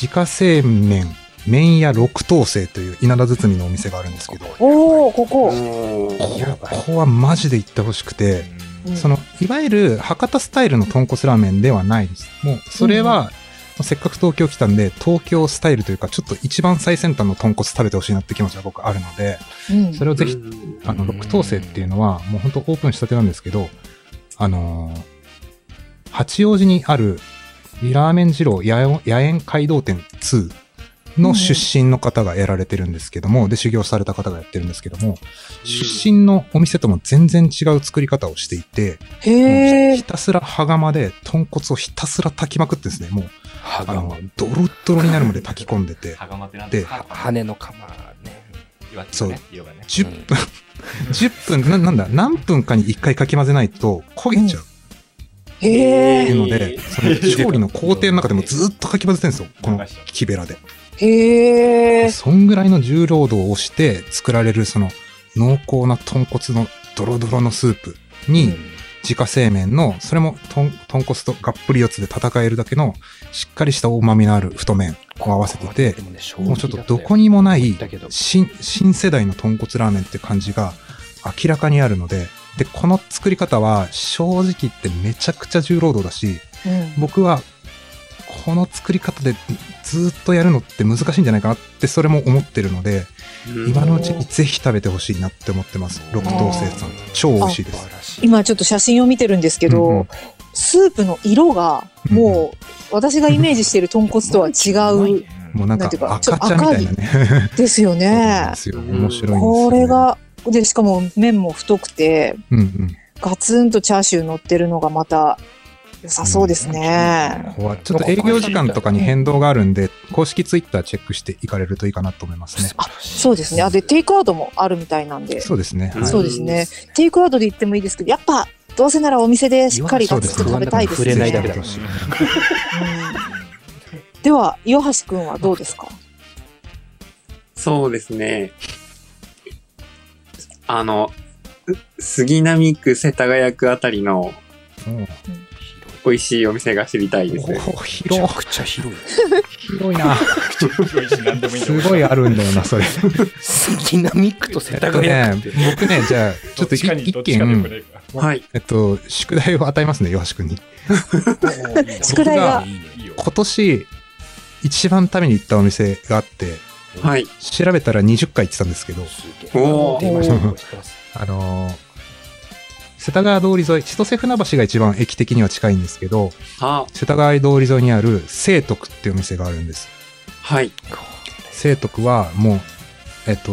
自家製麺麺屋六等星という稲田包みのお店があるんですけど、おおここ。ここはマジで行ってほしくて、うん。そのいわゆる博多スタイルの豚骨ラーメンではないです。もうそれは、せっかく東京来たんで、東京スタイルというか、ちょっと一番最先端の豚骨食べてほしいなって気持ちが僕あるので、うん。それをぜひ、うん。あの、六等星っていうのは、もう本当オープンしたてなんですけど、あのー八王子にある、ラーメン二郎野野苑街道店2の出身の方がやられてるんですけども、で、修行された方がやってるんですけども、出身のお店とも全然違う作り方をしていて、ひ。たすら羽釜で豚骨をひたすら炊きまくってですね、もう、はあの、ドロッドロになるまで炊き込んでて、はがまってなんで羽の釜ね。ね、色がね。10分、10分。な、なんだ、何分かに1回かき混ぜないと焦げちゃうっていうので、その 調理の工程の中でもずっとかき混ぜてるんですよ、この木べらで。へえ。そんぐらいの重労働をして作られるその濃厚な豚骨のドロドロのスープに、自家製麺の、それも豚豚骨とがっぷり四つで戦えるだけの、しっかりした旨味のある太麺を合わせてて、でもうちょっとどこにもないだけど。新、新世代の豚骨ラーメンって感じが明らかにあるので、で、この作り方は正直言ってめちゃくちゃ重労働だし、うん僕はこの作り方でずっとやるのって難しいんじゃないかなってそれも思ってるので、うん今のうちにぜひ食べてほしいなって思ってます。六等星さん。超美味しいです。今ちょっと写真を見てるんですけど、うんうんスープの色がもう私がイメージしている豚骨とは違う もうなんかなんていうか赤茶みたいなね。ですよね で。すよ。面白いんですよ、ね。これ。が、で、しかも麺も太くて、うんうん。ガツンとチャーシュー乗ってるのがまた良さそうですね。ここはちょっと営業時間とかに変動があるんで、公式ツイッターチェックしていかれるといいかなと思いますね。そうですね。あ、で、テイクアウトもあるみたいなんで。そうですね。はいそうですね。テイクアウトで行ってもいいですけど、やっぱ、どうせならお店でしっかりガツンと食べたいですね。触れないだけだぜひ食べてほしいうんでは、岩橋くんはどうですか？そうですね。あの、杉並区世田谷区あたりのうん美味しいお店が知りたいです。おめ広いちゃくちゃ広い。広いな。何でもいいんだすごいあるんだよな、それ。杉並区と世田えっとね僕ね、じゃあ、ちょっとい一件、はい。えっと、宿題を与えますね、岩橋君に。宿題がいいねいいよ。今年、一番食べに行ったお店があって、はい。調べたら20回行ってたんですけど、おー。あのー世田谷通り沿い、千歳船橋が一番駅的には近いんですけど、あ、世田谷通り沿いにある聖徳っていうお店があるんです。はい。聖徳はもう、えっと、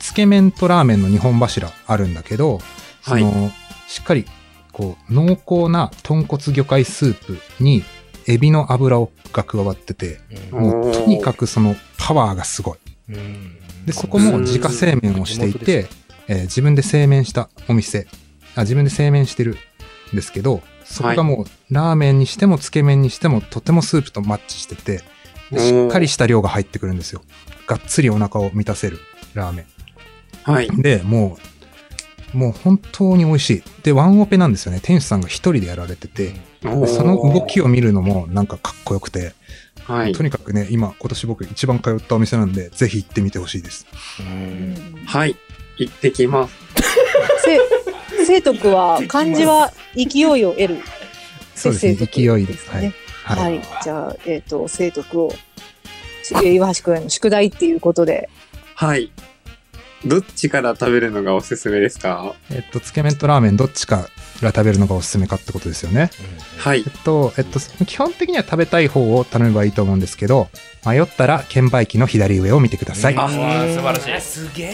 つけ麺とラーメンの2本柱あるんだけど、その、しっかり、こう、濃厚な豚骨魚介スープに、エビの油をが加わってて、もうとにかくそのパワーがすごい。うんで、そこも自家製麺をしていて、えー自分で製麺したお店あ、自分で製麺してるんですけど、そこがもう、ラーメンにしてもつけ麺にしてもとてもスープとマッチしてて、でしっかりした量が入ってくるんですよ。がっつりお腹を満たせるラーメはい。ン。で、もう、もう本当に美味しい。で、ワンオペなんですよね。店主さんが一人でやられてて、でその動きを見るのもなんかかっこよくて、はいと。にかくね、今、今年僕一番通ったお店なんで、ぜひ行ってみてほしいです。はい。行ってきます。せ聖徳は漢字は勢いを得る。そうですね、勢いです。ですかねはい。は。はいい。じゃあ、えっ、と、聖徳を、し岩橋くんへの宿題っていうことで。はい。どっちから食べるのがおすすめですか？えっと、つけ麺とラーメンどっちから食べるのがおすすめかってことですよね。はいえ。っと、えっと、基本的には食べたい方を頼めばいいと思うんですけど、迷ったら券売機の左上を見てください。あ、素晴らしい。すげえ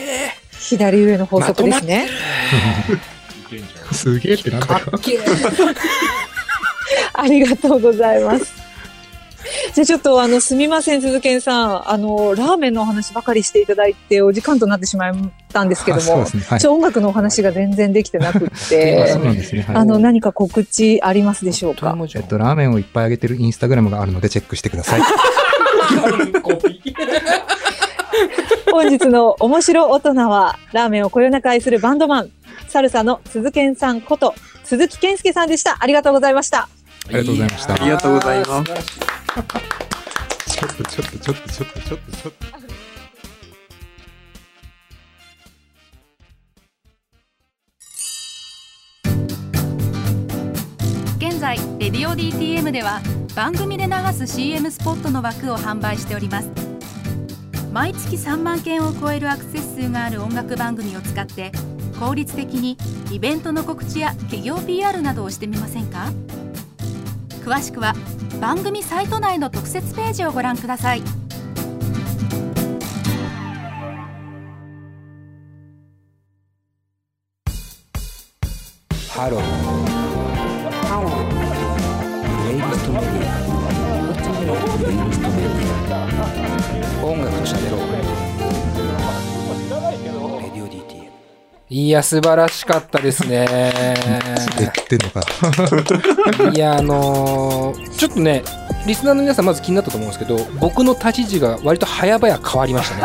左上の法則ですね。すげえってなんだよ。かっけえ ありがとうございます。じゃあちょっとあの、すみません、鈴健さん。あの、ラーメンのお話ばかりしていただいて、お時間となってしまったんですけどもあそうで、すね。はい。音楽のお話が全然できてなくてそう、なんですね。はいあの、何か告知ありますでしょうか？えっと、ラーメンをいっぱいあげてるインスタグラムがあるのでチェックしてください。本日の面白大人は、ラーメンをこよなく愛するバンドマン、サルサの鈴健さんこと、鈴木健介さんでした。ありがとうございました。ありがとうございました。ありがとうございます。ちょっとちょっとちょっとちょっとちょっとちょっと。現在レディオ DTM では番組で流す CM スポットの枠を販売しております。毎月3万件を超えるアクセス数がある音楽番組を使って効率的にイベントの告知や企業 PR などをしてみませんか？詳しくは番組サイト内の特設ページをご覧くださいハロー。ハロー。プレイリストメディア。プレイリストメディア。音楽と喋ろう。いや、素晴らしかったですね。言ってんのか。いや、あのーちょっとね、リスナーの皆さんまず気になったと思うんですけど、僕の立ち位置が割と早々変わりましたね。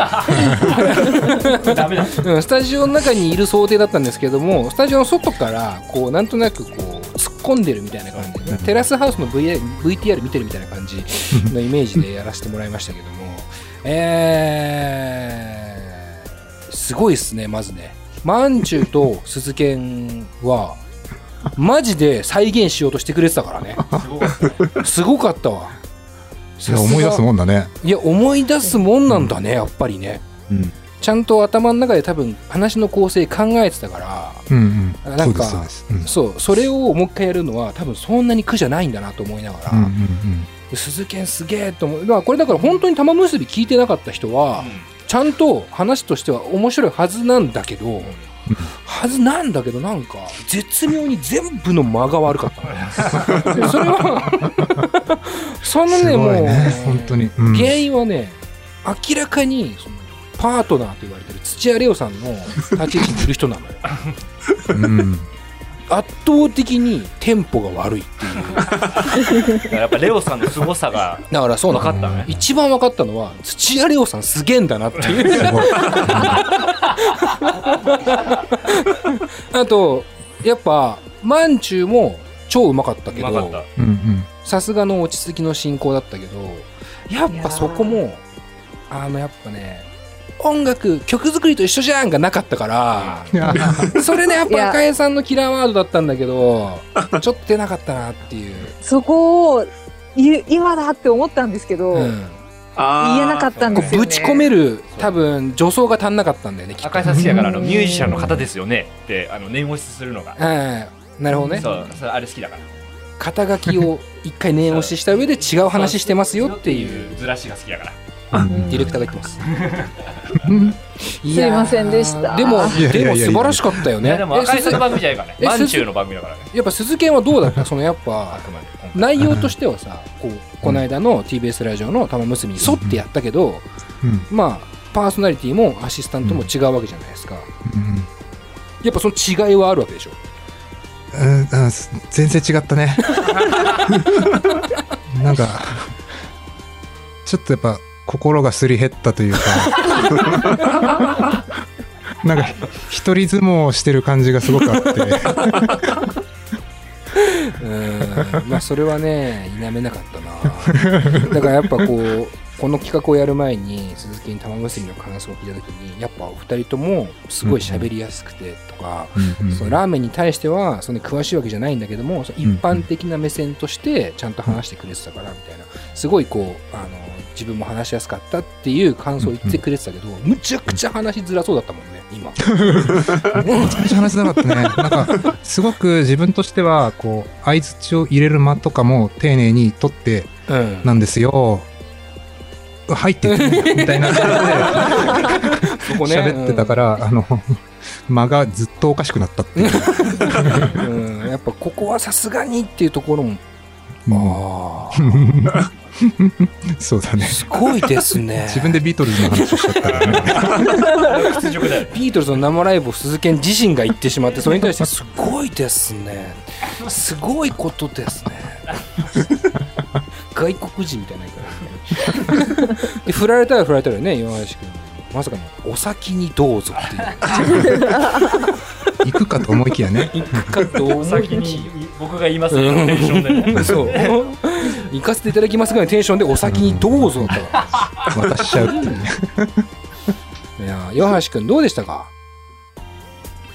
ダメだ。うん、スタジオの中にいる想定だったんですけどもスタジオの外からこうなんとなくこう突っ込んでるみたいな感じで、テラスハウスの VA VTR 見てるみたいな感じのイメージでやらせてもらいましたけどもえー、すごいですねまずねまんちゅうと鈴研はマジで再現しようとしてくれてたからねすごかったわいや思い出すもんだね。いや思い出すもんなんだねやっぱりねうん。ちゃんと頭の中で多分話の構成考えてたからうんうん。なんかそうです、そうです。そうそれをもう一回やるのは多分そんなに苦じゃないんだなと思いながら、うん。うんうん鈴研すげえと思う、まあ、これだから本当に玉結び聞いてなかった人は、ちゃんと話としては面白いはずなんだけど、はずなんだけどなんか絶妙に全部の間が悪かったのね それは そのねもう。本当に。うん原因はね明らかにそのパートナーと言われてる土屋レオさんの立ち位置にいる人なのよ うん。圧倒的にテンポが悪いっていうやっぱレオさんの凄さがだからそう分かったね。一番分かったのは土屋レオさんすげえんだなっていう。あとやっぱまんちゅうも超うまかったけど。さすがの落ち着きの進行だったけどやっぱそこもあのやっぱね音楽曲作りと一緒じゃんがなかったから それねやっぱ赤江さんのキラーワードだったんだけどちょっと出なかったなっていう、そこを今だって思ったんですけど、うん、言えなかったんですよね。ぶち込める多分助走が足んなかったんだよねきっと赤井さん好きだからあのミュージシャンの方ですよねってあの念押しするのが。はいなるほどねそう、それあれ好きだから。肩書きを一回念押しした上で違う話してますよっていうずらしが好きだから。ディレクターが言ってます。い すいませんでした。でもでも素晴らしかったよね。でも赤井さんの番組じゃないからね。えまんちゅうの番組だからね。やっぱ鈴研はどうだった？そのやっぱ。内容としてはさこうこの間の TBS ラジオの玉結びに沿ってやったけど、うん。まあパーソナリティもアシスタントも違うわけじゃないですか、うん。やっぱその違いはあるわけでしょ？うんうん全然違ったね。なんかちょっとやっぱ心がすり減ったというか。なんか一人相撲をしてる感じがすごくあって。うん。まあそれはね否めなかったな。だからやっぱこうこの企画をやる前に鈴木に玉結びの感想を聞いた時にやっぱお二人ともすごい喋りやすくてとか、うんうんそのラーメンに対してはそんなに詳しいわけじゃないんだけどもその一般的な目線としてちゃんと話してくれてたからみたいな。すごいこうあの自分も話しやすかったっていう感想を言ってくれてたけど、むちゃくちゃ話しづらそうだったもんね今。めちゃめちゃ話せなかったね。なんか、すごく自分としては、こう、相づちを入れる間とかも丁寧に取ってうん。なんですよ。入ってるみたいな。感じで喋ってたから、あの、間がずっとおかしくなったっていう。うん、やっぱここはさすがにっていうところも、ああ、そうだね。すごいですね。自分でビートルズの話しちゃったからね。ビートルズの生ライブを鈴研自身が言ってしまって、それに対してすごいですね。すごいことですね。外国人みたいな言い方でで振られたら振られたらね、岩橋君。まさかの、お先にどうぞっていう。行くかと思いきやね。行くかと思い先に僕が言いますテンションでね。そう。行かせていただきますぐらいのテンションでお先にどうぞだったか渡しちゃうっていうね。ら。いやー、岩橋くんどうでしたか？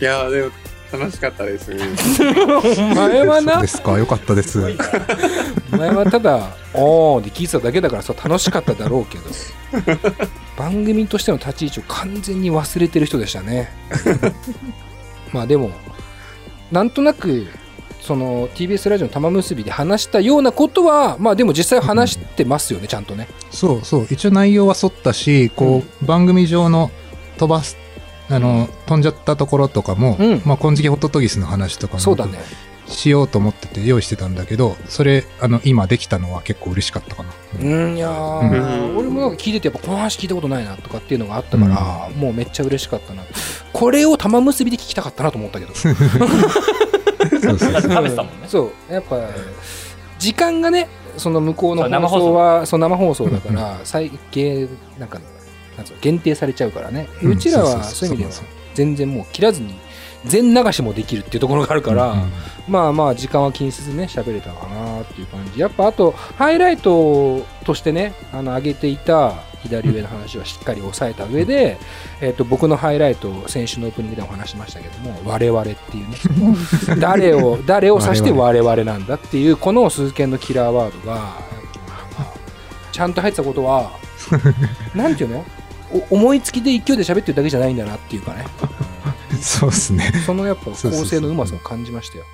いやーでも楽しかったです。前はなそうで、すか。よかったです。前はただ、おーで聞いてただけだからさ、楽しかっただろうけど、番組としての立ち位置を完全に忘れてる人でしたね。まあでも、なんとなく、その TBS ラジオの玉結びで話したようなことは、まあでも実際話してますよね、ちゃんとね。そうそう。一応内容は沿ったし、こう、番組上の飛ばす、あの、飛んじゃったところとかも、うんまあ、金色ホトトギスの話とかもそうだね。しようと思ってて用意してたんだけど、それ、あの、今できたのは結構嬉しかったかな。うん、いやー、うん俺もなんか聞いてて、やっぱこの話聞いたことないなとかっていうのがあったから、もうめっちゃ嬉しかったな。これを玉結びで聞きたかったなと思ったけど。そうそうそう。食べてたもんね。そう、やっぱ、時間がね、その向こうのそう生放放送送は、そう生放送だから、最限、なんか、なんつうの限定されちゃうからね。うんうちらはそういう意味では全然もう切らずに、全流しもできるっていうところがあるから、うんまあまあ時間は気にせずね喋れたかなっていう感じ。やっぱあとハイライトとしてねあの上げていた左上の話はしっかり押さえた上で、えっと僕のハイライトを先週のオープニングでも話しましたけども我々っていうね。誰を誰を指して我々なんだっていうこの鈴研のキラーワードがちゃんと入ってたことは なんていうの？お思いつきで勢いで喋ってるだけじゃないんだなっていうかね。そうですね。そのやっぱ構成のうまさを感じましたよ。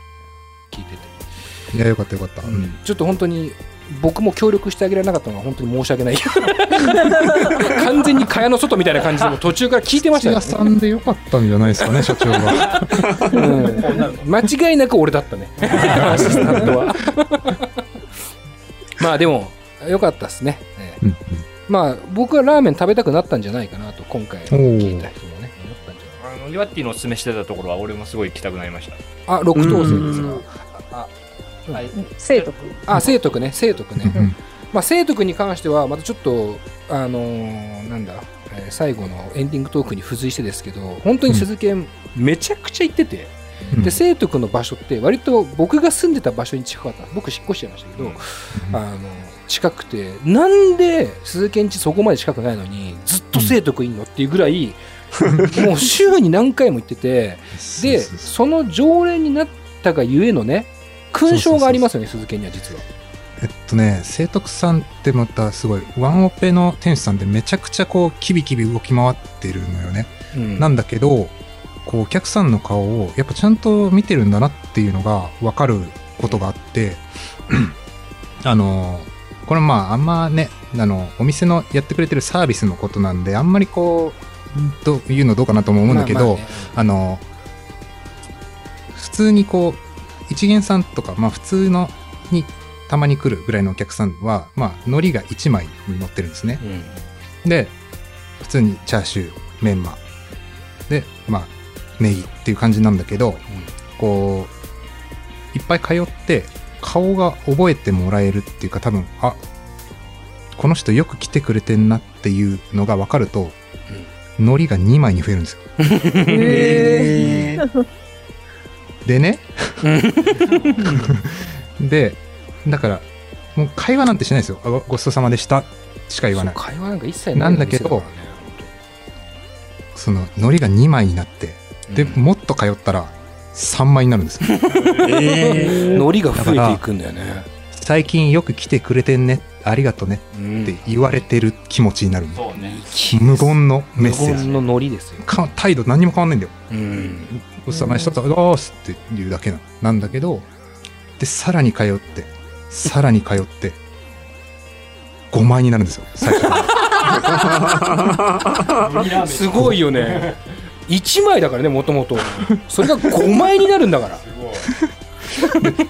聞いてて。いや、よかったよかった。うん。ちょっと本当に僕も協力してあげられなかったのは本当に申し訳ない。完全に蚊帳の外みたいな感じでもう途中から聞いてましたよ、土屋さんでよかったんじゃないですかね、社長が。うん、間違いなく俺だったね。アシスタントは。まあでもよかったですね、ええ。うんまあ僕はラーメン食べたくなったんじゃないかなと今回聞いた人もね思ったんじゃないあの、リワッティのおすすめしてたところは俺もすごい行きたくなりました。あ六等星ですうん。かあはい。生徒あ聖徳ね。聖徳ね、うん。まあ、聖徳に関してはまたちょっとあのーなんだ、えー最後のエンディングトークに付随してですけど本当に鈴研めちゃくちゃ行ってて、うん。で聖徳の場所って割と僕が住んでた場所に近かった。僕引っ越しちゃいましたけど、あの近くてなんで鈴研地そこまで近くないのにずっと聖徳いんのっていうぐらい、もう週に何回も行っててでその常連になったがゆえのね勲章がありますよね鈴研には実は。えっとね、聖徳さんってまたすごい、ワンオペの店主さんでめちゃくちゃこう、キビキビ動き回ってるのよね。うん。なんだけど、こう、お客さんの顔をやっぱちゃんと見てるんだなっていうのがわかることがあって、あの、これまあ、あんまね、あの、お店のやってくれてるサービスのことなんで、あんまりこう、どう言うのどうかなとも思うんだけど、まあまあね。あの、普通にこう、一元さんとか、まあ普通のにたまに来るぐらいのお客さんは、まあ海苔が1枚に乗ってるんですね。うん。で、普通にチャーシュー、メンマ、で、まあネギっていう感じなんだけど、こう、いっぱい通って、顔が覚えてもらえるっていうか多分、あ、この人よく来てくれてんなっていうのが分かると、海苔が2枚に増えるんですよ。えーでね。で、だから、もう会話なんてしないですよ。あごごちそうさまでしたしか言わない。会話なんか一切なんだけどその、海苔が2枚になって、で、うんもっと通ったら3枚になるんですよ。えー海苔が増えていくんだよね。最近よく来てくれてんね。ありがとねうんって言われてる気持ちになるうね。無言のメッセージ。無言の海苔ですよ。か態度何にも変わんないんだよ。うん。ごちそうさまでしたと、あーすって言うだけななんだけど、で、さらに通って、さらに通って、5枚になるんですよ、最初。すごいよね。1枚だからね、もともと。それが5枚になるんだから。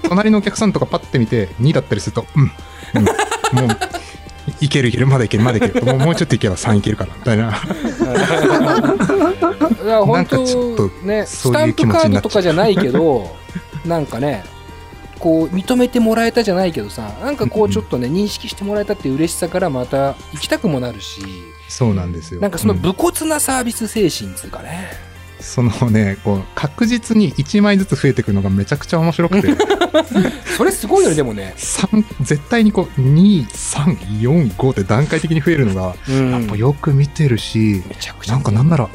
隣のお客さんとかパッて見て、2だったりすると、うん、うん、もう、いけるいける、まだいける、まだいける。もうもうちょっといけば3いけるかな、みたいな。だから本なんかちょっと当ね、スタンプカードとかじゃないけど、なんかね、こう認めてもらえたじゃないけどさ、なんかこうちょっとね、認識してもらえたって嬉しさからまた行きたくもなるし、そうなんですよ。なんかそのうん武骨なサービス精神つうかね、そのね、こう、確実に1枚ずつ増えていくのがめちゃくちゃ面白くて、それすごいよね、でもね。3、絶対にこう、2、3、4、5って段階的に増えるのが、うんやっぱよく見てるし、めちゃくちゃ。なんかなんなら、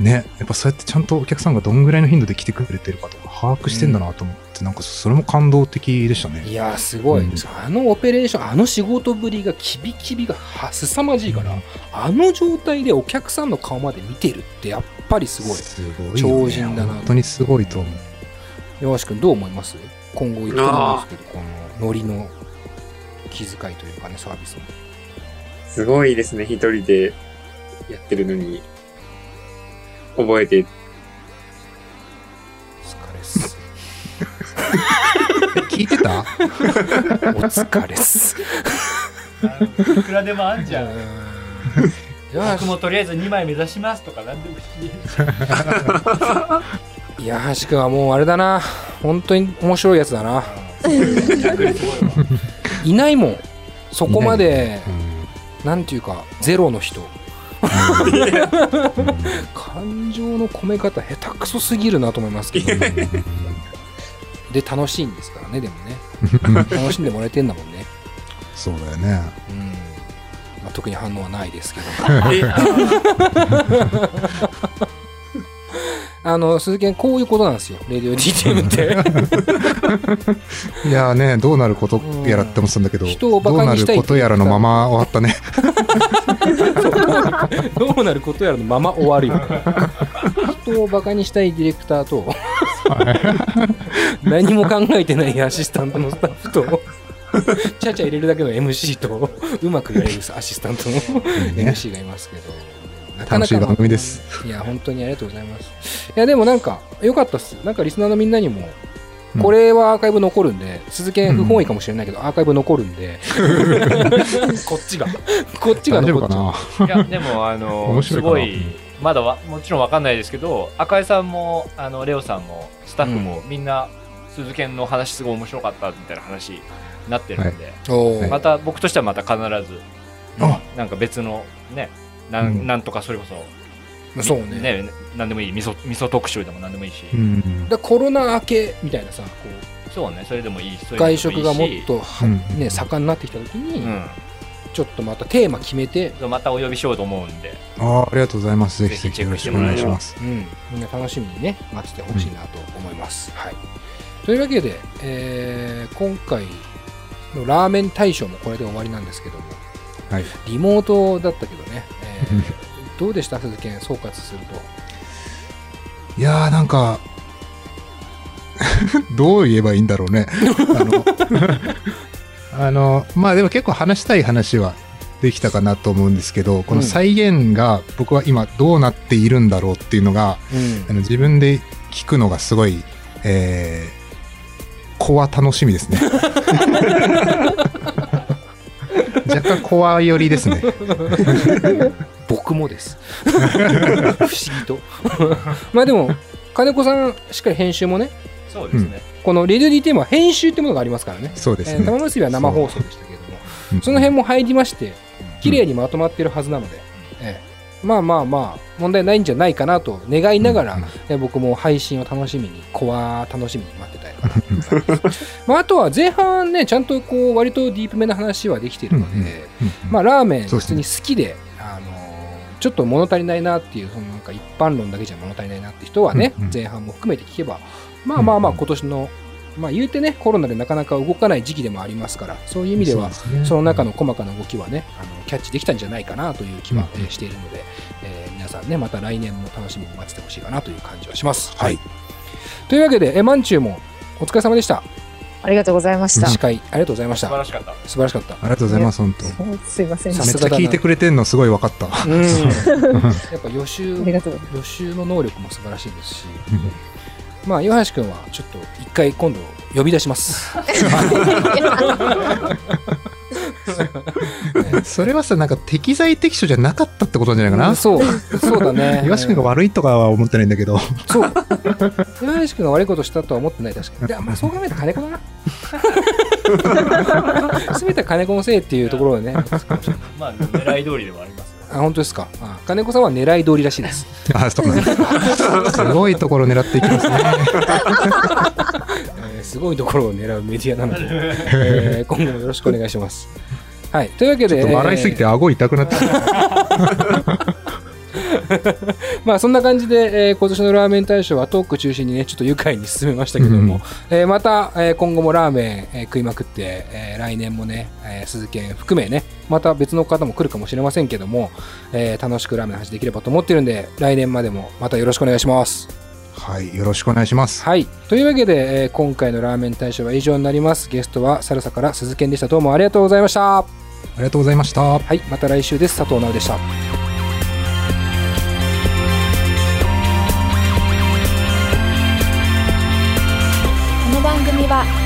ね、やっぱそうやってちゃんとお客さんがどんぐらいの頻度で来てくれてるかとか把握してんだなと思って、なんかそれも感動的でしたね。いやーすごい、うん。あのオペレーションあの仕事ぶりがキビキビがは凄まじいから、あの状態でお客さんの顔まで見てるってやっぱりすごい。すごい。超人だな。本当にすごいと思う。山橋君どう思います？今後言ってるんですけどこのノリの気遣いというかねサービスもすごいですね、一人でやってるのに。覚えて、お疲れっす。聞いてた？お疲れっす。いくらでもあんじゃん。よ僕もとりあえず2枚目指しますとかなんでもいい。し岩橋君はもうあれだな。本当に面白いやつだな。逆にすごいわ。いないもん。そこまでうん。なんていうかゼロの人感情の込め方下手くそすぎるなと思いますけどで楽しいんですからねでもね。楽しんでもらえてんだもんね、そうだよね。うん。まあ、特に反応はないですけど。え、あの鈴木こういうことなんですよ。レディオ DTM って。いやーね、どうなることやらって思ってたんだけど、人をバどうなるカにしたいことやらのまま終わったね。どうなることやらのまま終わるよ人をバカにしたいディレクターと何も考えてないアシスタントのスタッフとちゃちゃ入れるだけの MC とうまくやれるアシスタントの MC がいますけどなかなか楽しい番組です。いや本当にありがとうございます。いやでもなんか良かったっす。なんかリスナーのみんなにもうんこれはアーカイブ残るんで、鈴木不本意かもしれないけど、アーカイブ残るんで、こっちが、こっちが残夫っちゃう。かな？いや、でも、あの、面白いかな？すごい、まだわもちろんわかんないですけど、赤井さんも、あの、レオさんも、スタッフも、みんな、鈴研の話すごい面白かったみたいな話になってるんで、また、僕としてはまた必ず、あ。なんか別の、ね、なん,、うん。なんとかそれこそ、そうねなんでもいい、味噌、味噌特集でもなんでもいいし、うん。だコロナ明けみたいなさこそうね、それでもいい外食がもっとは、うんね、盛んになってきた時に、うん。ちょっとまたテーマ決めて、またお呼びしようと思うんで、ああ、ありがとうございます。ぜひぜひぜひチェッよろしくおクしてもらえれば願いします。うん、みんな楽しみにね待っててほしいなと思います、はい、というわけで、えー今回のラーメン大賞もこれで終わりなんですけどもはい。リモートだったけどね、えー どうでした？鈴木総括するといやーなんか、どう言えばいいんだろうね。あの、あのまあでも結構話したい話はできたかなと思うんですけど、この再現が僕は今どうなっているんだろうっていうのが、うんあの自分で聞くのがすごい、えー、子は楽しみですね。若干コア寄りですね。僕もです不思議と まあでも金子さんしっかり編集もねそうですね。このレディオ DTM は編集ってものがありますからねそうですね。えー玉結びは生放送でしたけれどもうんその辺も入りまして綺麗にまとまってるはずなので、ええまあまあまあ問題ないんじゃないかなと願いながら、うんえ僕も配信を楽しみにコア楽しみに待ってたいか。な とまああとは前半ねちゃんとこう割とディープめな話はできているので、まあラーメン普通に好きであのーちょっと物足りないなっていうそのなんか一般論だけじゃ物足りないなって人はね、うんうん。前半も含めて聞けばまあまあまあ今年のまあ言うてねコロナでなかなか動かない時期でもありますからそういう意味ではそねその中の細かな動きはね、あのキャッチできたんじゃないかなという気は、うんえーしているので、えー皆さんね、また来年も楽しみに待っててほしいかなという感じはします。はい。というわけで、えー、マンチューもお疲れ様でした。ありがとうござやました。司会ありがとうございました。素晴らしかった。素晴らしかった。ありがとうございます、本当。すいません。めっちゃ聞いてくれてんのすごい分かった。うん。やっぱ予習、りがとう。予習の能力も素晴らしいですし、まあ、岩橋君はちょっと一回今度呼び出します。それはさ、なんか適材適所じゃなかったってことなんじゃないかな？そう、そうだね。岩橋君が悪いとかは思ってないんだけど。そう。岩橋君が悪いことしたとは思ってない、確かに。でまあ、そう考えたら金子だな。すべては金子のせいっていうところでね。まあ、狙い通りではあ。あ本当ですか？あ金子さんは狙い通りらしいです。あ、そうなんだす。ごいところ狙っていきますね。えーすごいところを狙うメディアなので、えー 今後もよろしくお願いします。はい、というわけで、ちょっと笑いすぎて顎痛くなって まあそんな感じで、えー今年のラーメン大賞はトーク中心にね、ちょっと愉快に進めましたけども、うんえーまた、えー今後もラーメン、えー食いまくって、えー来年もね、えー鈴研含めね、また別の方も来るかもしれませんけども、えー楽しくラーメンの話できればと思ってるんで、来年までもまたよろしくお願いします。はい、よろしくお願いします。はい。というわけで、えー今回のラーメン大賞は以上になります。ゲストはサルサから鈴研でした。どうもありがとうございました。ありがとうございました。はい。また来週です。佐藤直でした。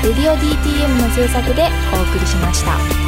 レディオ DTM」の制作でお送りしました。